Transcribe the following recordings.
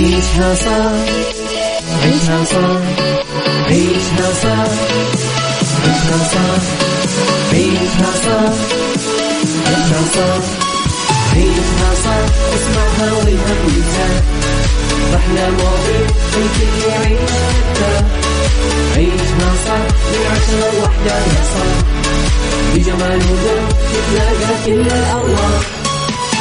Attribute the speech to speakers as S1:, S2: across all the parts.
S1: عيشها صح عيشها صح عيشها صح عيشها صح عيشها صح عيشها صح عيشها صح اسمعها والهم ينزاح أحلى مواضيع الكل يعيش عيشها صح من عشرة لوحدة يا صاح بجمال وذوق تتلاقى كل الأرواح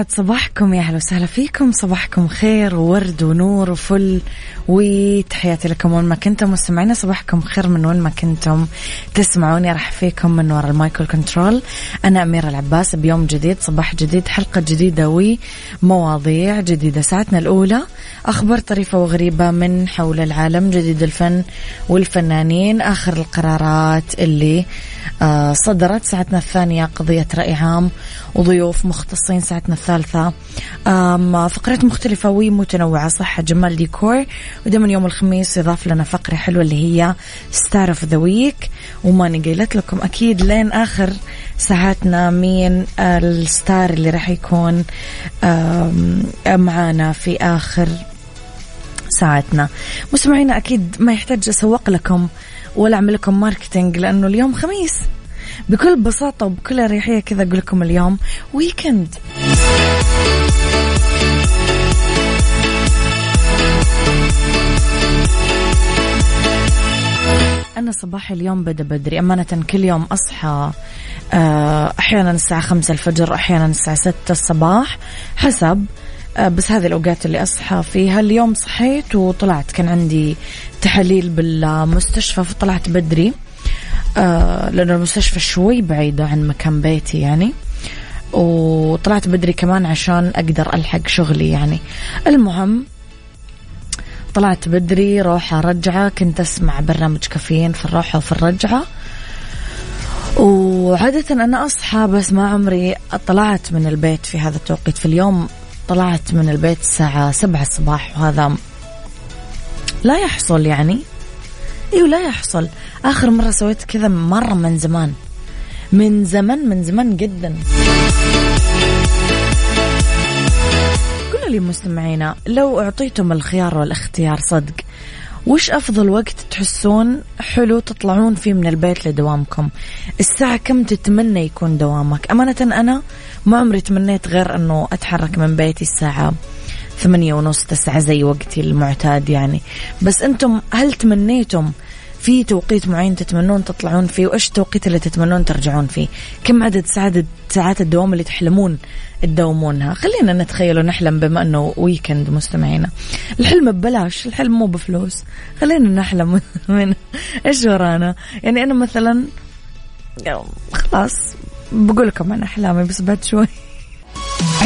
S2: يسعد صباحكم يا أهلا وسهلا فيكم. صباحكم خير وورد ونور وفل. وتحياتي لكم وين ما كنتم مستمعينا صباحكم خير من وين ما كنتم. تسمعوني أرحب فيكم من وراء المايك وال control أنا أميرة العباس بيوم جديد صباح جديد حلقة جديدة ومواضيع جديدة. ساعتنا الأولى أخبار طريفة وغريبة من حول العالم جديد الفن والفنانين آخر القرارات اللي آه، صدرت. ساعتنا الثانية قضية رأي عام وضيوف مختصين. ساعتنا الثالثة. فقرات مختلفة ومتنوعة صحة جمال ديكور. ودائما يوم الخميس يضاف لنا فقرة حلوة اللي هي star of the week وماني قايلة لكم أكيد لين آخر ساعاتنا مين ال star اللي راح يكون معانا في آخر ساعتنا مستمعينا أكيد ما يحتاج أسوق لكم ولا أعمل لكم marketing لأنه اليوم خميس. بكل بساطة وبكل أريحية كذا أقول لكم اليوم weekend أنا صباح اليوم بدأ بدري أمانة كل يوم أصحى آه، أحيانا الساعة خمسة الفجر أحيانا الساعة ستة الصباح حسب آه، بس هذه الأوقات اللي أصحى فيها. اليوم صحيت وطلعت كان عندي تحاليل بالمستشفى فطلعت بدري آه لأنه المستشفى شوي بعيدة عن مكان بيتي يعني وطلعت بدري كمان عشان أقدر ألحق شغلي يعني. المهم طلعت بدري روحة رجعة كنت أسمع برنامج كافيين في الروحة وفي الرجعة. وعادة أنا أصحى بس ما عمري طلعت من البيت في هذا التوقيت. في اليوم طلعت من البيت الساعة سبعة الصباح وهذا لا يحصل يعني. إيوه لا يحصل. آخر مرة سويت كذا مرة من زمان. من زمان من زمان جدا. لي مستمعينا لو أعطيتم الخيار والاختيار صدق وش أفضل وقت تحسون حلو تطلعون فيه من البيت لدوامكم؟ الساعة كم تتمنى يكون دوامك؟ أمانة أنا ما عمري تمنيت غير أنه أتحرك من بيتي الساعة ثمانية ونص تسعة زي وقتي المعتاد يعني. بس أنتم هل تمنيتم في توقيت معين تتمنون تطلعون فيه وإيش التوقيت اللي تتمنون ترجعون فيه؟ كم عدد ساعات ساعات الدوام اللي تحلمون تداومونها؟ خلينا نتخيل ونحلم بما إنه ويكند مستمعينا. الحلم ببلاش الحلم مو بفلوس. خلينا نحلم من إيش ورانا؟ يعني أنا مثلا خلاص بقول لكم عن أحلامي بس بعد شوي.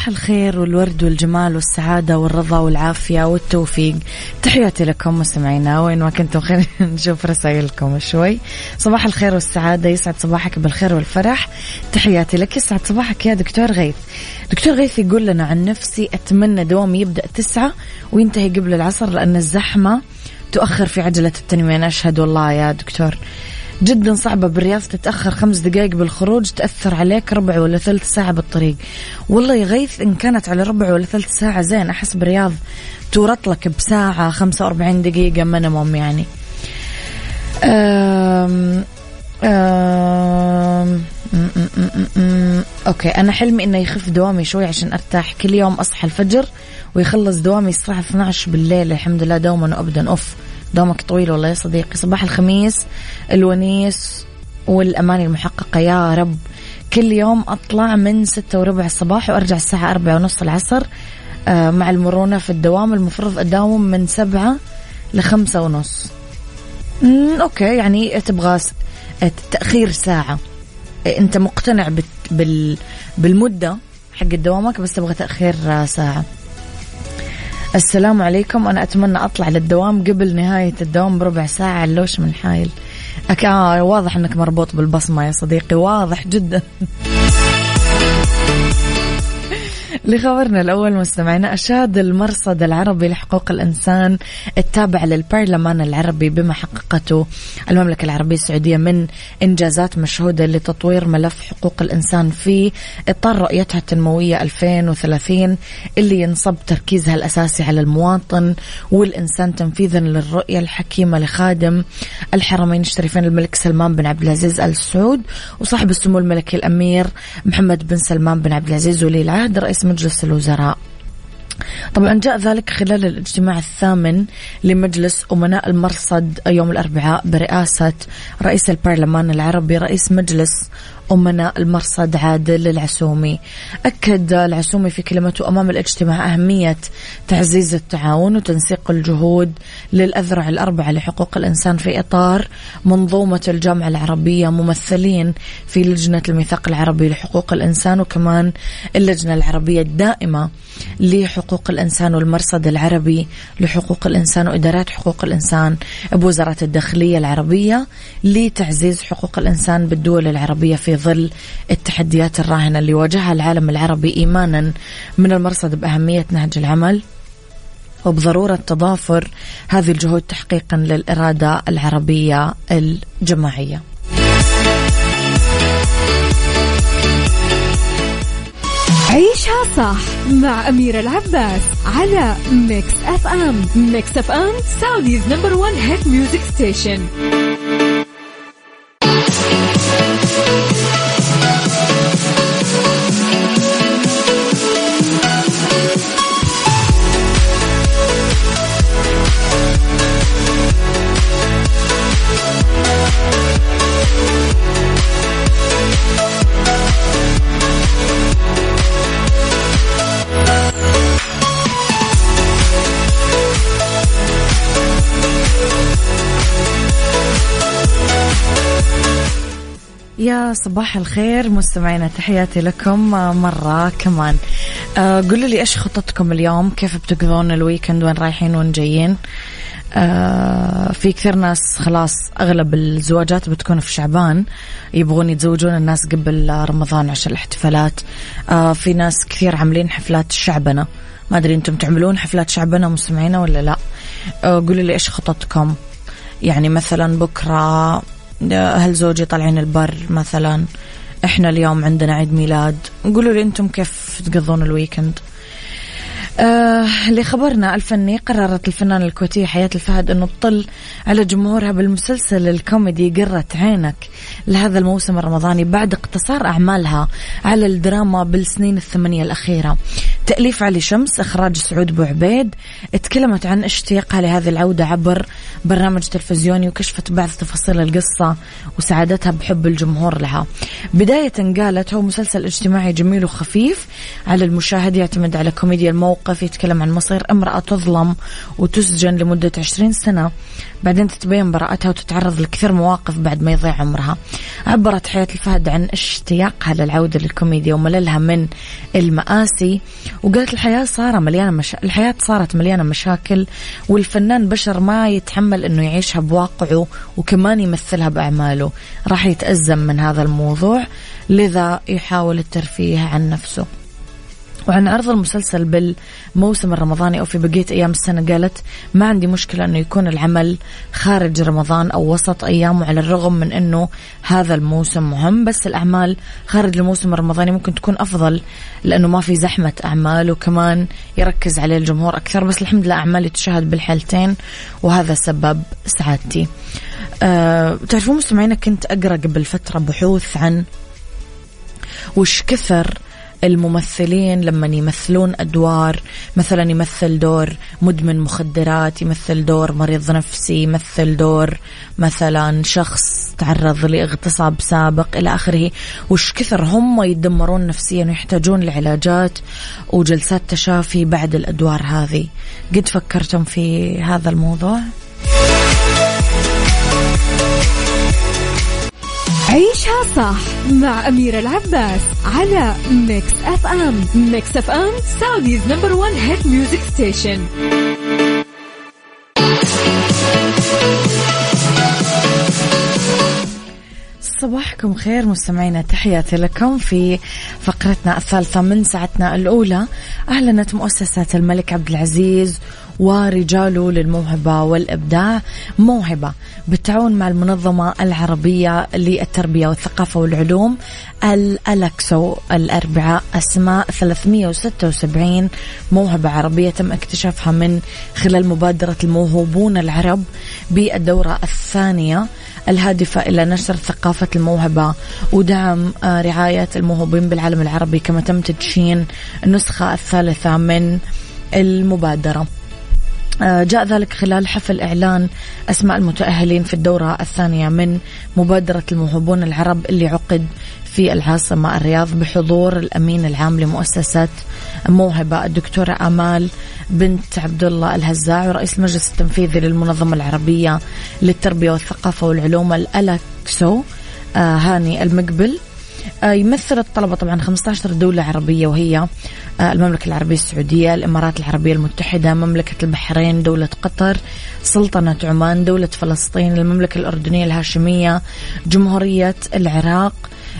S2: صباح الخير والورد والجمال والسعادة والرضا والعافية والتوفيق. تحياتي لكم مستمعينا وين ما كنتم خلينا نشوف رسائلكم شوي. صباح الخير والسعادة يسعد صباحك بالخير والفرح. تحياتي لك يسعد صباحك يا دكتور غيث. دكتور غيث يقول لنا عن نفسي أتمنى دوامي يبدأ تسعة وينتهي قبل العصر لأن الزحمة تؤخر في عجلة التنمية. أنا أشهد والله يا دكتور. جدا صعبة بالرياض تتأخر خمس دقائق بالخروج تأثر عليك ربع ولا ثلث ساعة بالطريق. والله يغيث إن كانت على ربع ولا ثلث ساعة زين. أحس بالرياض تورط لك بساعة خمسة وأربعين دقيقة minimum يعني. أم أم okay أنا حلمي إنه يخف دوامي شوي عشان أرتاح. كل يوم أصحى الفجر ويخلص دوامي الساعة 12 بالليل. الحمد لله دوما وابدا. أوف. دوامك طويل والله يا صديقي. صباح الخميس الونيس والأماني المحققة يا رب. كل يوم أطلع من ستة وربع الصباح وأرجع الساعة أربعة ونص العصر آه، مع المرونة في الدوام. المفروض أداوم من سبعة لخمسة ونص. أوكي يعني تبغى تأخير ساعة. أنت مقتنع بال بالمدة حق دوامك بس تبغى تأخير ساعة. السلام عليكم. أنا أتمنى أطلع للدوام قبل نهاية الدوام بربع ساعة علوش من حايل. أك... آه واضح إنك مربوط بالبصمة يا صديقي واضح جدا. لخبرنا الأول مستمعينا أشاد المرصد العربي لحقوق الإنسان التابع للبرلمان العربي بما حققته المملكة العربية السعودية من إنجازات مشهودة لتطوير ملف حقوق الإنسان في إطار رؤيتها التنموية 2030 اللي ينصب تركيزها الأساسي على المواطن والإنسان تنفيذا للرؤية الحكيمة لخادم الحرمين الشريفين الملك سلمان بن عبد العزيز آل سعود وصاحب السمو الملكي الأمير محمد بن سلمان بن عبد العزيز ولي العهد رئيس مجلس الوزراء. طبعا جاء ذلك خلال الاجتماع الثامن لمجلس أمناء المرصد يوم الأربعاء برئاسة رئيس البرلمان العربي رئيس مجلس أمناء المرصد عادل العسومي. أكد العسومي في كلمته أمام الاجتماع أهمية تعزيز التعاون وتنسيق الجهود للأذرع الأربعة لحقوق الإنسان في إطار منظومة الجامعة العربية ممثلين في لجنة الميثاق العربي لحقوق الإنسان وكمان اللجنة العربية الدائمة لحقوق الإنسان والمرصد العربي لحقوق الإنسان وإدارات حقوق الإنسان. بوزارة الداخلية العربية لتعزيز حقوق الإنسان بالدول العربية في ظل التحديات الراهنة اللي واجهها العالم العربي إيمانا من المرصد بأهمية نهج العمل وبضرورة تضافر هذه الجهود تحقيقا للإرادة العربية الجماعية.
S3: عيشها صح مع أميرة العباس على Mix FM Mix FM Saudi's number one hit music
S2: station صباح الخير مستمعينا تحياتي لكم مرة كمان. آه قولوا لي إيش خططكم اليوم؟ كيف بتقضون الويكند؟ وين رايحين؟ وين جايين؟ آه في كثير ناس خلاص أغلب الزواجات بتكون في شعبان يبغون يتزوجون الناس قبل رمضان عشان الاحتفالات. آه في ناس كثير عاملين حفلات شعبنة. ما أدري أنتم تعملون حفلات شعبنة مستمعينا ولا لا؟ قولوا لي إيش خططكم؟ يعني مثلا بكرة أهل زوجي طالعين البر مثلا. إحنا اليوم عندنا عيد ميلاد. قولوا لي أنتم كيف تقضون ال weekend؟ آه لخبرنا الفني قررت الفنانة الكويتية حياة الفهد أنه تطل على جمهورها بالمسلسل الكوميدي قرة عينك. لهذا الموسم الرمضاني بعد اقتصار أعمالها على الدراما بالسنين الثمانية الأخيرة. تأليف علي شمس إخراج سعود بو عبيد تكلمت عن اشتياقها لهذه العودة عبر برنامج تلفزيوني وكشفت بعض تفاصيل القصة وسعادتها بحب الجمهور لها. بداية قالت هو مسلسل اجتماعي جميل وخفيف. على المشاهد يعتمد على كوميديا الموقف يتكلم عن مصير امرأة تظلم وتسجن لمدة عشرين سنة. بعدين تتبين براءتها وتتعرض لكثير مواقف بعد ما يضيع عمرها. عبرت حياة الفهد عن اشتياقها للعودة للكوميديا ومللها من المآسي. وقالت الحياة صار مليانة مشا... الحياة صارت مليانة مشاكل والفنان بشر ما يتحمل إنه يعيشها بواقعه وكمان يمثلها بأعماله. راح يتأزم من هذا الموضوع لذا يحاول الترفيه عن نفسه. وعن عرض المسلسل بالموسم الرمضاني أو في بقية أيام السنة قالت ما عندي مشكلة أنه يكون العمل خارج رمضان أو وسط أيام وعلى الرغم من أنه هذا الموسم مهم بس الأعمال خارج الموسم الرمضاني ممكن تكون أفضل لأنه ما في زحمة أعمال وكمان يركز عليه الجمهور أكثر بس الحمد لله أعمالي تشاهد بالحالتين وهذا سبب سعادتي. أه تعرفون مستمعينا كنت أقرأ قبل فترة بحوث عن وش كثر الممثلين لما يمثلون أدوار مثلا يمثل دور مدمن مخدرات يمثل دور مريض نفسي يمثل دور مثلا شخص تعرض لاغتصاب سابق إلى آخره وش كثر هم يتدمرون نفسيا ويحتاجون لعلاجات وجلسات تشافي بعد الأدوار هذه قد فكرتم في هذا الموضوع؟
S3: عيشها صح مع أميرة العباس على Mix FM Mix FM Saudi's number one hit music station
S2: صباحكم خير مستمعينا تحياتي لكم في فقرتنا الثالثة من ساعتنا الأولى. أعلنت مؤسسة الملك عبد العزيز ورجاله للموهبة والإبداع موهبة بالتعاون مع المنظمة العربية للتربية والثقافة والعلوم الألكسو الأربعاء أسماء 376 موهبة عربية تم اكتشافها من خلال مبادرة الموهوبون العرب بالدورة الثانية الهادفة إلى نشر ثقافة الموهبة ودعم آه، رعاية الموهوبين بالعالم العربي كما تم تدشين النسخة الثالثة من المبادرة. جاء ذلك خلال حفل إعلان أسماء المتأهلين في الدورة الثانية من مبادرة الموهوبون العرب اللي عقد في العاصمة الرياض بحضور الأمين العام لمؤسسة موهبة الدكتورة آمال بنت عبد الله الهزاع ورئيس المجلس التنفيذي للمنظمة العربية للتربية والثقافة والعلوم الألكسو آه هاني المقبل. آه، يمثل الطلبة طبعا 15 دولة عربية وهي آه، المملكة العربية السعودية الإمارات العربية المتحدة مملكة البحرين دولة قطر سلطنة عمان دولة فلسطين المملكة الأردنية الهاشمية جمهورية العراق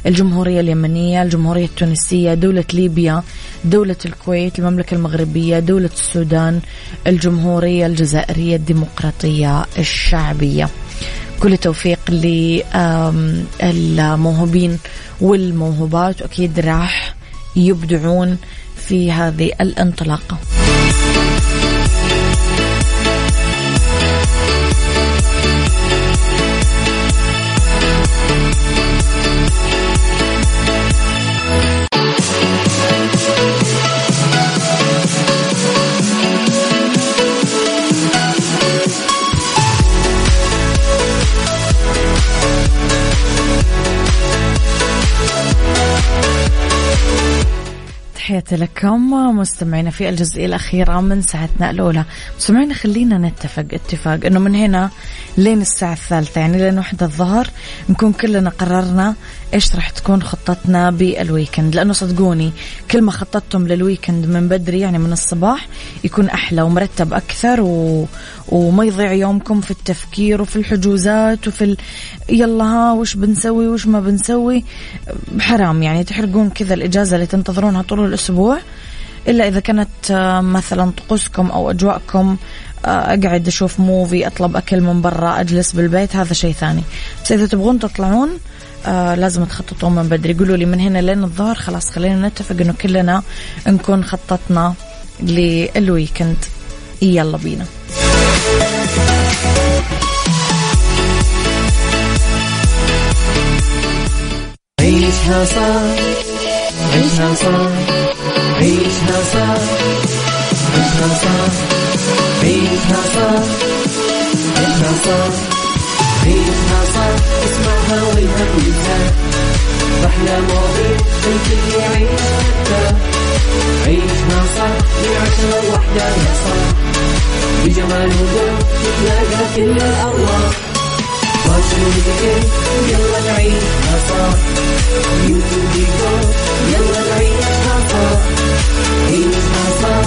S2: الجمهورية اليمنية الجمهورية التونسية دولة ليبيا دولة الكويت المملكة المغربية دولة السودان الجمهورية الجزائرية الديمقراطية الشعبية. كل التوفيق للموهوبين والموهوبات وأكيد راح يبدعون في هذه الانطلاقة. تحياتي لكم مستمعينا في الجزئية الأخيرة من ساعتنا الأولى. مستمعينا خلينا نتفق اتفاق أنه من هنا لين الساعة الثالثة يعني لين وحدة الظهر نكون كلنا قررنا إيش راح تكون خطتنا بال weekend لأنه صدقوني كل ما خططتم لل weekend من بدري يعني من الصباح يكون أحلى ومرتب أكثر و... وما يضيع يومكم في التفكير وفي الحجوزات وفي ال... يلا ها وش بنسوي وش ما بنسوي؟ حرام يعني تحرقون كذا الإجازة اللي تنتظرونها طول الأسبوع إلا إذا كانت آه، مثلا طقوسكم أو أجواءكم آه، أقعد أشوف movie أطلب أكل من برا أجلس بالبيت هذا شيء ثاني. بس إذا تبغون تطلعون آه لازم تخططون من بدري. قولوا لي من هنا لين الظهر. خلاص خلينا نتفق إنه كلنا نكون خططنا لل weekend يلا بينا.
S1: عيشها صار عيشها صار عيشها صار عيشها صار عيشها صار عيشها صار عيشها صار اسمعها والهم ينزاح أحلى مواضيع الكل يعيش حتى عيشها صح من عشرة لوحدة يا صاح بجمال وذوق تتلاقى كل الأرواح فاشل وذكر يلا نعيشها صح يوتيوب ديكور يلا نعيشها صح عيشها صح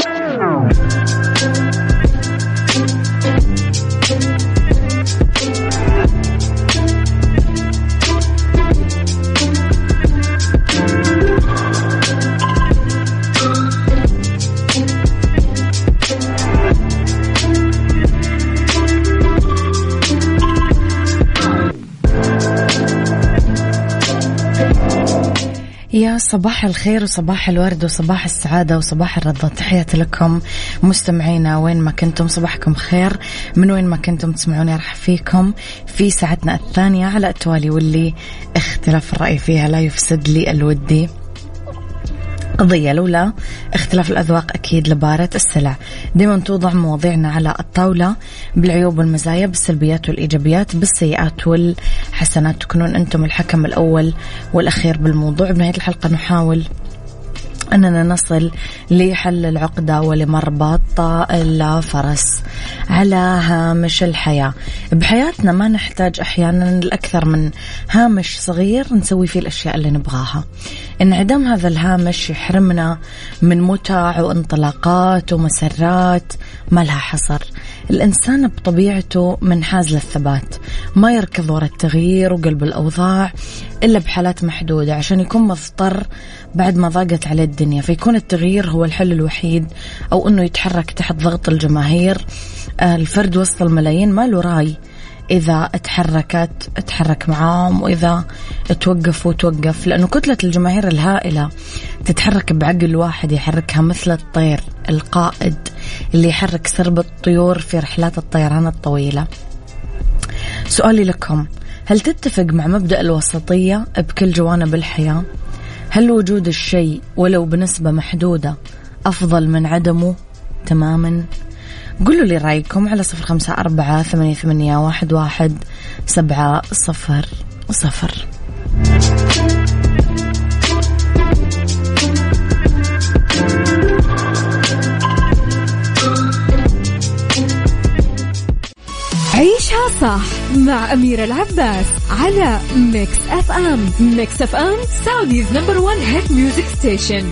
S2: يا صباح الخير وصباح الورد وصباح السعادة وصباح الرضا. تحياتي لكم مستمعينا وين ما كنتم صباحكم خير. من وين ما كنتم تسمعوني راح فيكم في ساعتنا الثانية على التوالي واللي اختلاف الرأي فيها لا يفسد لي الودي. قضية لولا اختلاف الأذواق أكيد لبارة السلع. دائما توضع مواضيعنا على الطاولة بالعيوب والمزايا بالسلبيات والإيجابيات بالسيئات والحسنات. تكونون أنتم الحكم الأول والأخير بالموضوع. بنهاية الحلقة نحاول أننا نصل لحل العقدة ولمربط الفرس على هامش الحياة. بحياتنا ما نحتاج أحيانا الأكثر من هامش صغير نسوي فيه الأشياء اللي نبغاها. انعدام هذا الهامش يحرمنا من متع وانطلاقات ومسرات ما لها حصر. الإنسان بطبيعته منحاز للثبات ما يركض وراء التغيير وقلب الأوضاع إلا بحالات محدودة عشان يكون مضطر بعد ما ضاقت عليه الدنيا فيكون التغيير هو الحل الوحيد أو أنه يتحرك تحت ضغط الجماهير. آه، الفرد وسط الملايين ما له راي. إذا اتحركت اتحرك معاهم وإذا توقفوا توقف لأنه كتلة الجماهير الهائلة تتحرك بعقل واحد يحركها مثل الطير القائد اللي يحرك سرب الطيور في رحلات الطيران الطويلة سؤالي لكم هل تتفق مع مبدأ الوسطية بكل جوانب الحياة؟ هل وجود الشيء ولو بنسبة محدودة أفضل من عدمه تماما؟ قولوا لي رأيكم على صفر خمسة أربعة ثمانية, ثمانية واحد, واحد سبعة صفر صفر.
S3: عيشها صح مع أميرة العباس على Mix FM Mix FM Saudi's number one hit music station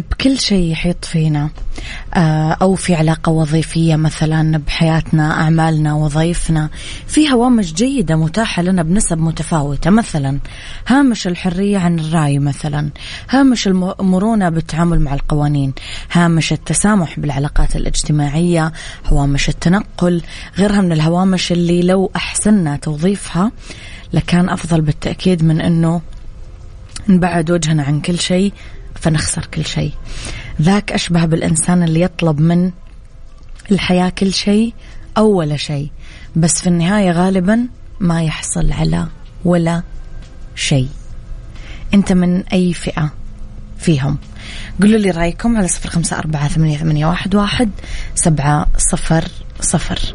S2: بكل شيء يحيط فينا. آه، أو في علاقة وظيفية مثلا بحياتنا أعمالنا وظيفنا. في هوامش جيدة متاحة لنا بنسب متفاوتة. مثلا هامش الحرية عن الرأي مثلا. هامش المرونة بالتعامل مع القوانين. هامش التسامح بالعلاقات الاجتماعية. هوامش التنقل. غيرها من الهوامش اللي لو أحسننا توظيفها لكان أفضل بالتأكيد من أنه نبعد وجهنا عن كل شيء فنخسر كل شيء. ذاك أشبه بالإنسان اللي يطلب من الحياة كل شيء أو ولا شيء بس في النهاية غالبا ما يحصل على ولا شيء. أنت من أي فئة فيهم؟ قولوا لي رأيكم على صفر خمسة أربعة ثمانية, ثمانية واحد, واحد سبعة صفر صفر.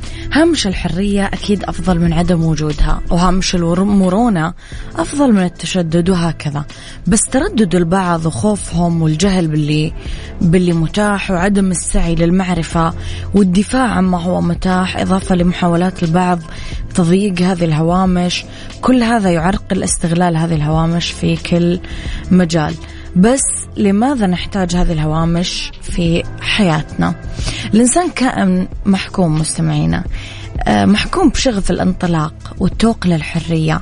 S2: هامش الحرية أكيد أفضل من عدم وجودها وهامش المرونة أفضل من التشدد وهكذا. بس تردد البعض وخوفهم والجهل باللي باللي متاح وعدم السعي للمعرفة والدفاع عما هو متاح إضافة لمحاولات البعض تضييق هذه الهوامش. كل هذا يعرقل استغلال هذه الهوامش في كل مجال. بس لماذا نحتاج هذه الهوامش في حياتنا؟ الإنسان كائن محكوم مستمعينا. آه، محكوم بشغف الانطلاق والتوق للحرية.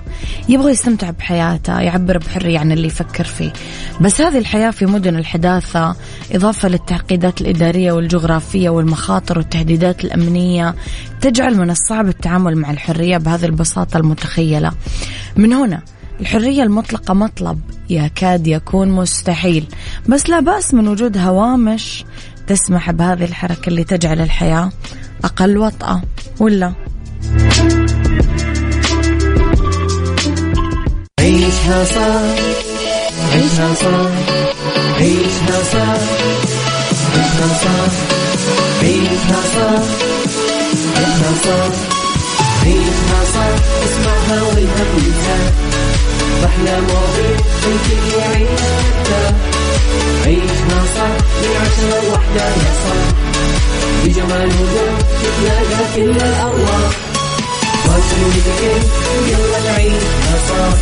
S2: يبغى يستمتع بحياته يعبر بحرية عن اللي يفكر فيه. بس هذه الحياة في مدن الحداثة إضافة للتعقيدات الإدارية والجغرافية والمخاطر والتهديدات الأمنية تجعل من الصعب التعامل مع الحرية بهذه البساطة المتخيلة. من هنا الحرية المطلقة مطلب. يكاد يكون مستحيل. بس لا بأس من وجود هوامش تسمح بهذه الحركة اللي تجعل الحياة أقل وطأة ولا؟
S1: عيشها صح. عيشها صح. عيشها صح. عيشها صح. عيشها صح. عيشها صح. عيشها صح. اسمعها والهم ينزاح أحلى مواضيع الكل ترتاح عيشها صح من عشرة لوحدة يا صاح بجمال وذوق تتلاقى كل الأرواح. فاشل وذكر يلا نعيشها صح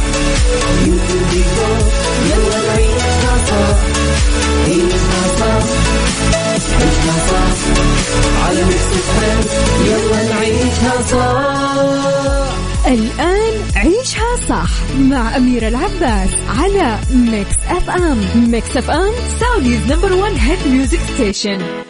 S1: يمكن ديكور يلا نعيشها صح عيشها صح
S3: الآن عيشها صح مع أميرة العباس على Mix FM Mix FM Saudi's number one hit music station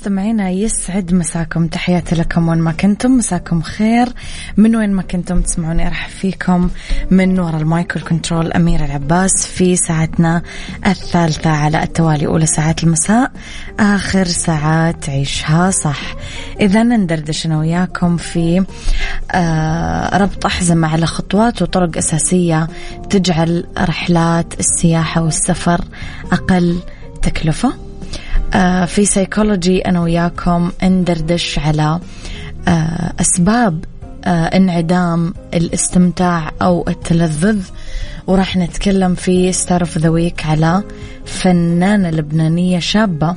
S2: مستمعينا يسعد مساكم. تحياتي لكم وين ما كنتم. مساكم خير. من وين ما كنتم تسمعوني أرحب فيكم من وراء ال micro control أميرة العباس في ساعتنا الثالثة على التوالي أولى ساعات المساء. آخر ساعات عيشها صح. إذا ندردش أنا وياكم في آه ربط أحزمة على خطوات وطرق أساسية تجعل رحلات السياحة والسفر أقل تكلفة. آه، في سيكولوجي أنا وياكم ندردش على آه، أسباب آه، انعدام الاستمتاع أو التلذذ. وراح نتكلم في star of the week على فنانة لبنانية شابة.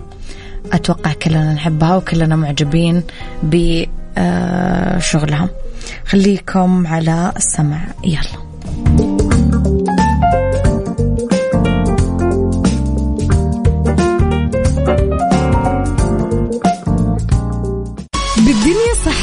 S2: أتوقع كلنا نحبها وكلنا معجبين بشغلها خليكم على السمع. يلا.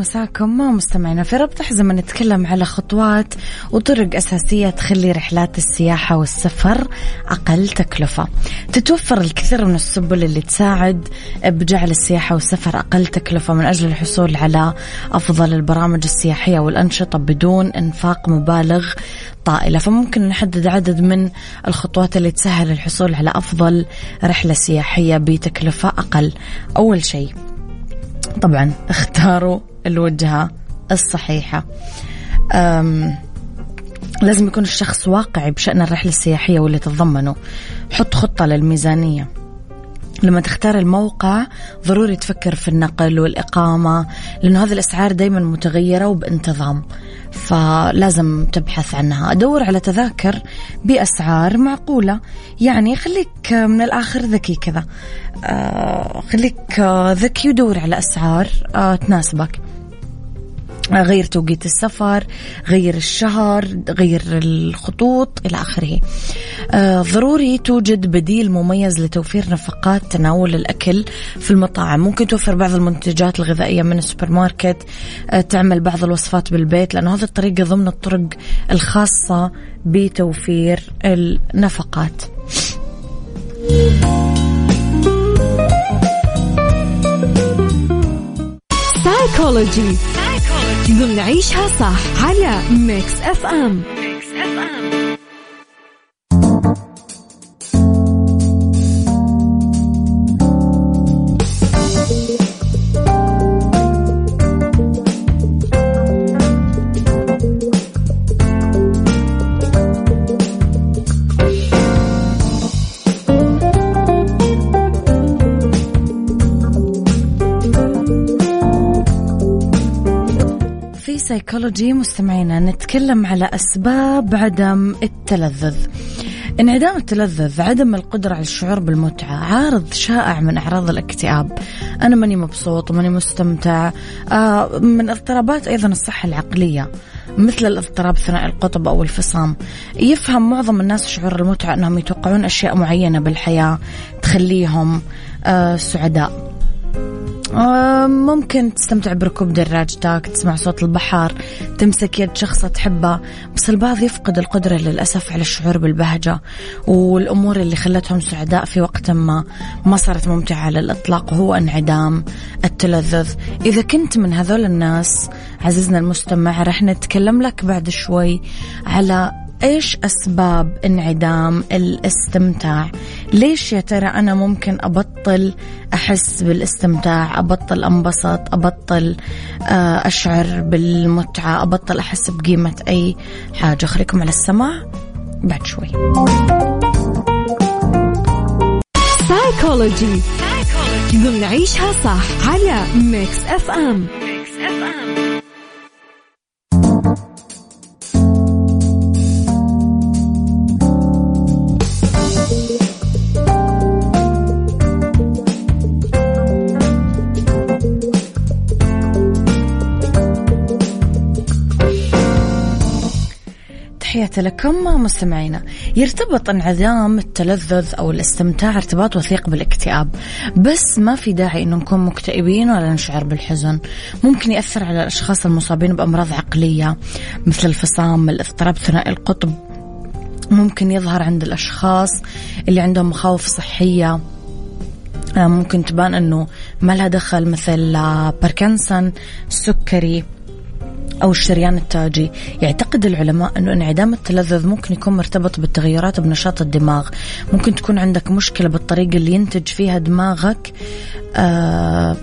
S3: يسعد مساكم مستمعينا. في ربط حزمة نتكلم على خطوات وطرق أساسية تخلي رحلات السياحة والسفر أقل تكلفة. تتوفر الكثير من السبل اللي تساعد بجعل السياحة والسفر أقل تكلفة من أجل الحصول على أفضل البرامج السياحية والأنشطة بدون إنفاق مبالغ طائلة. فممكن نحدد عدد من الخطوات اللي تسهل الحصول على أفضل رحلة سياحية بتكلفة أقل. أول شيء طبعا اختاروا الوجهة الصحيحة. لازم يكون الشخص واقعي بشأن الرحلة السياحية واللي تتضمنه. حط خطة للميزانية. لما تختار الموقع ضروري تفكر في النقل والإقامة لأنه هذه الأسعار دايما متغيرة وبانتظام فلازم تبحث عنها. أدور على تذاكر بأسعار معقولة. يعني خليك من الآخر ذكي كذا. آه خليك ذكي ودور على أسعار آه تناسبك. غير توقيت السفر غير الشهر غير الخطوط إلى آخره. آه ضروري توجد بديل مميز لتوفير نفقات تناول الأكل في المطاعم. ممكن توفر بعض المنتجات الغذائية من السوبر ماركت. آه تعمل بعض الوصفات بالبيت لأنه هذه الطريقة ضمن الطرق الخاصة بتوفير النفقات. سايكولوجي
S1: ضمن عيشها صح على Mix FM
S2: سايكولوجي مستمعينا نتكلم على أسباب عدم التلذذ. انعدام التلذذ عدم القدرة على الشعور بالمتعة عارض شائع من أعراض الاكتئاب. أنا ماني مبسوط وماني مستمتع. آه من اضطرابات أيضا الصحة العقلية مثل الاضطراب ثنائي القطب أو الفصام. يفهم معظم الناس شعور المتعة أنهم يتوقعون أشياء معينة بالحياة تخليهم آه سعداء. ممكن تستمتع بركوب دراجتك تسمع صوت البحر تمسك يد شخص تحبه بس البعض يفقد القدرة للأسف على الشعور بالبهجة والأمور اللي خلتهم سعداء في وقت ما. ما صارت ممتعة على الإطلاق وهو انعدام التلذذ. إذا كنت من هذول الناس عزيزنا المستمع رح نتكلم لك بعد شوي على إيش أسباب انعدام الاستمتاع؟ ليش يا ترى أنا ممكن أبطل أحس بالاستمتاع أبطل أنبسط أبطل آه، أشعر بالمتعة أبطل أحس بقيمة أي حاجة؟ خليكم على السمع بعد شوي.
S1: سايكولوجي ضمن عيشها صح على Mix FM Mix FM
S2: تحياتي لكم مستمعينا. يرتبط انعدام التلذذ أو الاستمتاع ارتباط وثيق بالاكتئاب بس ما في داعي أنه نكون مكتئبين ولا نشعر بالحزن. ممكن يأثر على الأشخاص المصابين بأمراض عقلية مثل الفصام الاضطراب ثنائي القطب. ممكن يظهر عند الأشخاص اللي عندهم مخاوف صحية. آه، ممكن تبان أنه ما لها دخل مثل باركنسون السكري أو الشريان التاجي. يعتقد العلماء أنه انعدام التلذذ ممكن يكون مرتبط بالتغيرات بنشاط الدماغ. ممكن تكون عندك مشكلة بالطريقة اللي ينتج فيها دماغك آه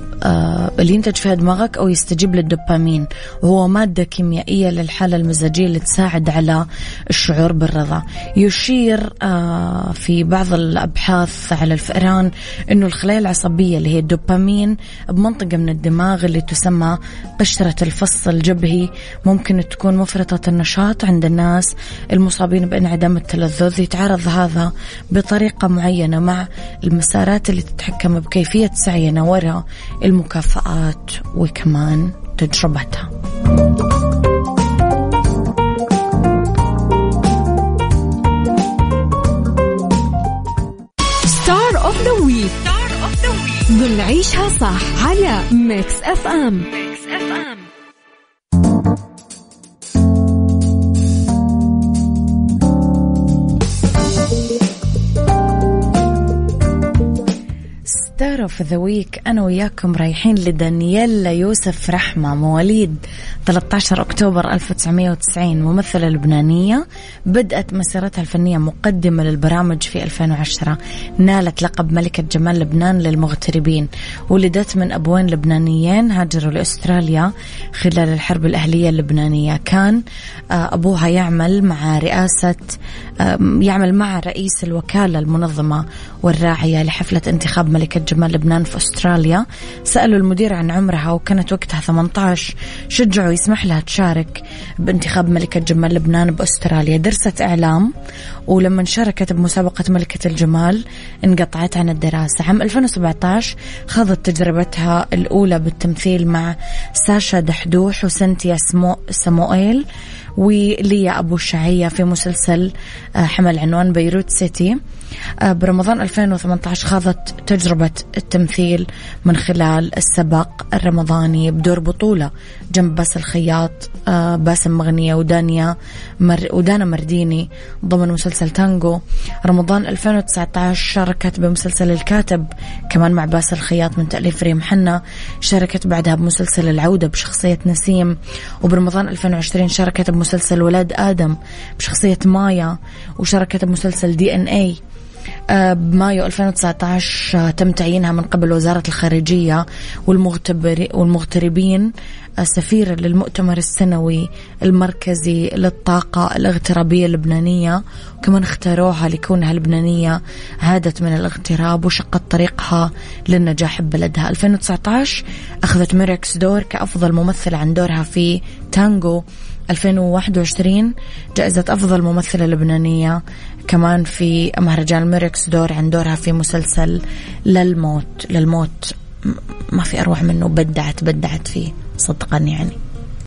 S2: اللي ينتج فيها دماغك أو يستجيب للدوبامين. وهو مادة كيميائية للحالة المزاجية اللي تساعد على الشعور بالرضا. يشير آه في بعض الأبحاث على الفئران أنه الخلايا العصبية اللي هي الدوبامين بمنطقة من الدماغ اللي تسمى قشرة الفص الجبهي ممكن تكون مفرطة النشاط عند الناس المصابين بانعدام التلذذ. يتعارض هذا بطريقة معينة مع المسارات اللي تتحكم بكيفية سعينا وراء المكافآت وكمان تجربتها.
S1: star of the week ضمن عيشها صح على Mix FM Mix FM star
S2: of the week. أنا وياكم رايحين لدانييلا يوسف رحمة مواليد 13 أكتوبر 1990 ممثلة لبنانية بدأت مسيرتها الفنية مقدمة للبرامج في 2010 نالت لقب ملكة جمال لبنان للمغتربين. ولدت من أبوين لبنانيين هاجروا لأستراليا خلال الحرب الأهلية اللبنانية. كان آه، أبوها يعمل مع رئاسة يعمل مع رئيس الوكالة المنظمة والراعية لحفلة انتخاب ملكة جمال لبنان في أستراليا. سألوا المدير عن عمرها وكانت وقتها 18 شجعوا يسمح لها تشارك بانتخاب ملكة جمال لبنان بأستراليا. درست إعلام ولما شاركت بمسابقة ملكة الجمال انقطعت عن الدراسة. عام 2017 خاضت تجربتها الأولى بالتمثيل مع ساشا دحدوح وسنتيا سمو سموئيل وليا أبو شعية في مسلسل آه، حمل عنوان بيروت سيتي. برمضان 2018 خاضت تجربة التمثيل من خلال السبق الرمضاني بدور بطولة جنب باسل الخياط آه، باسم مغنية ودانيا مر ودانا مرديني ضمن مسلسل تانجو. رمضان 2019 شاركت بمسلسل الكاتب كمان مع باسل الخياط من تأليف ريم حنا شاركت بعدها بمسلسل العودة بشخصية نسيم. وبرمضان 2020 شاركت بمسلسل ولاد آدم بشخصية مايا وشاركت بمسلسل دي إن اي آه، بمايو 2019 آه، تم تعيينها من قبل وزارة الخارجية والمغتربين آه، سفيرة للمؤتمر السنوي المركزي للطاقة الاغترابية اللبنانية وكمان اختاروها لكونها لبنانية عادت من الاغتراب وشقت طريقها للنجاح ببلدها. 2019 أخذت ميركس دور كأفضل ممثلة عن دورها في تانجو. 2021 جائزة أفضل ممثلة لبنانية كمان في مهرجان ميركس دور عن دورها في مسلسل للموت للموت ما في أروع منه بدعت بدعت فيه صدقا يعني.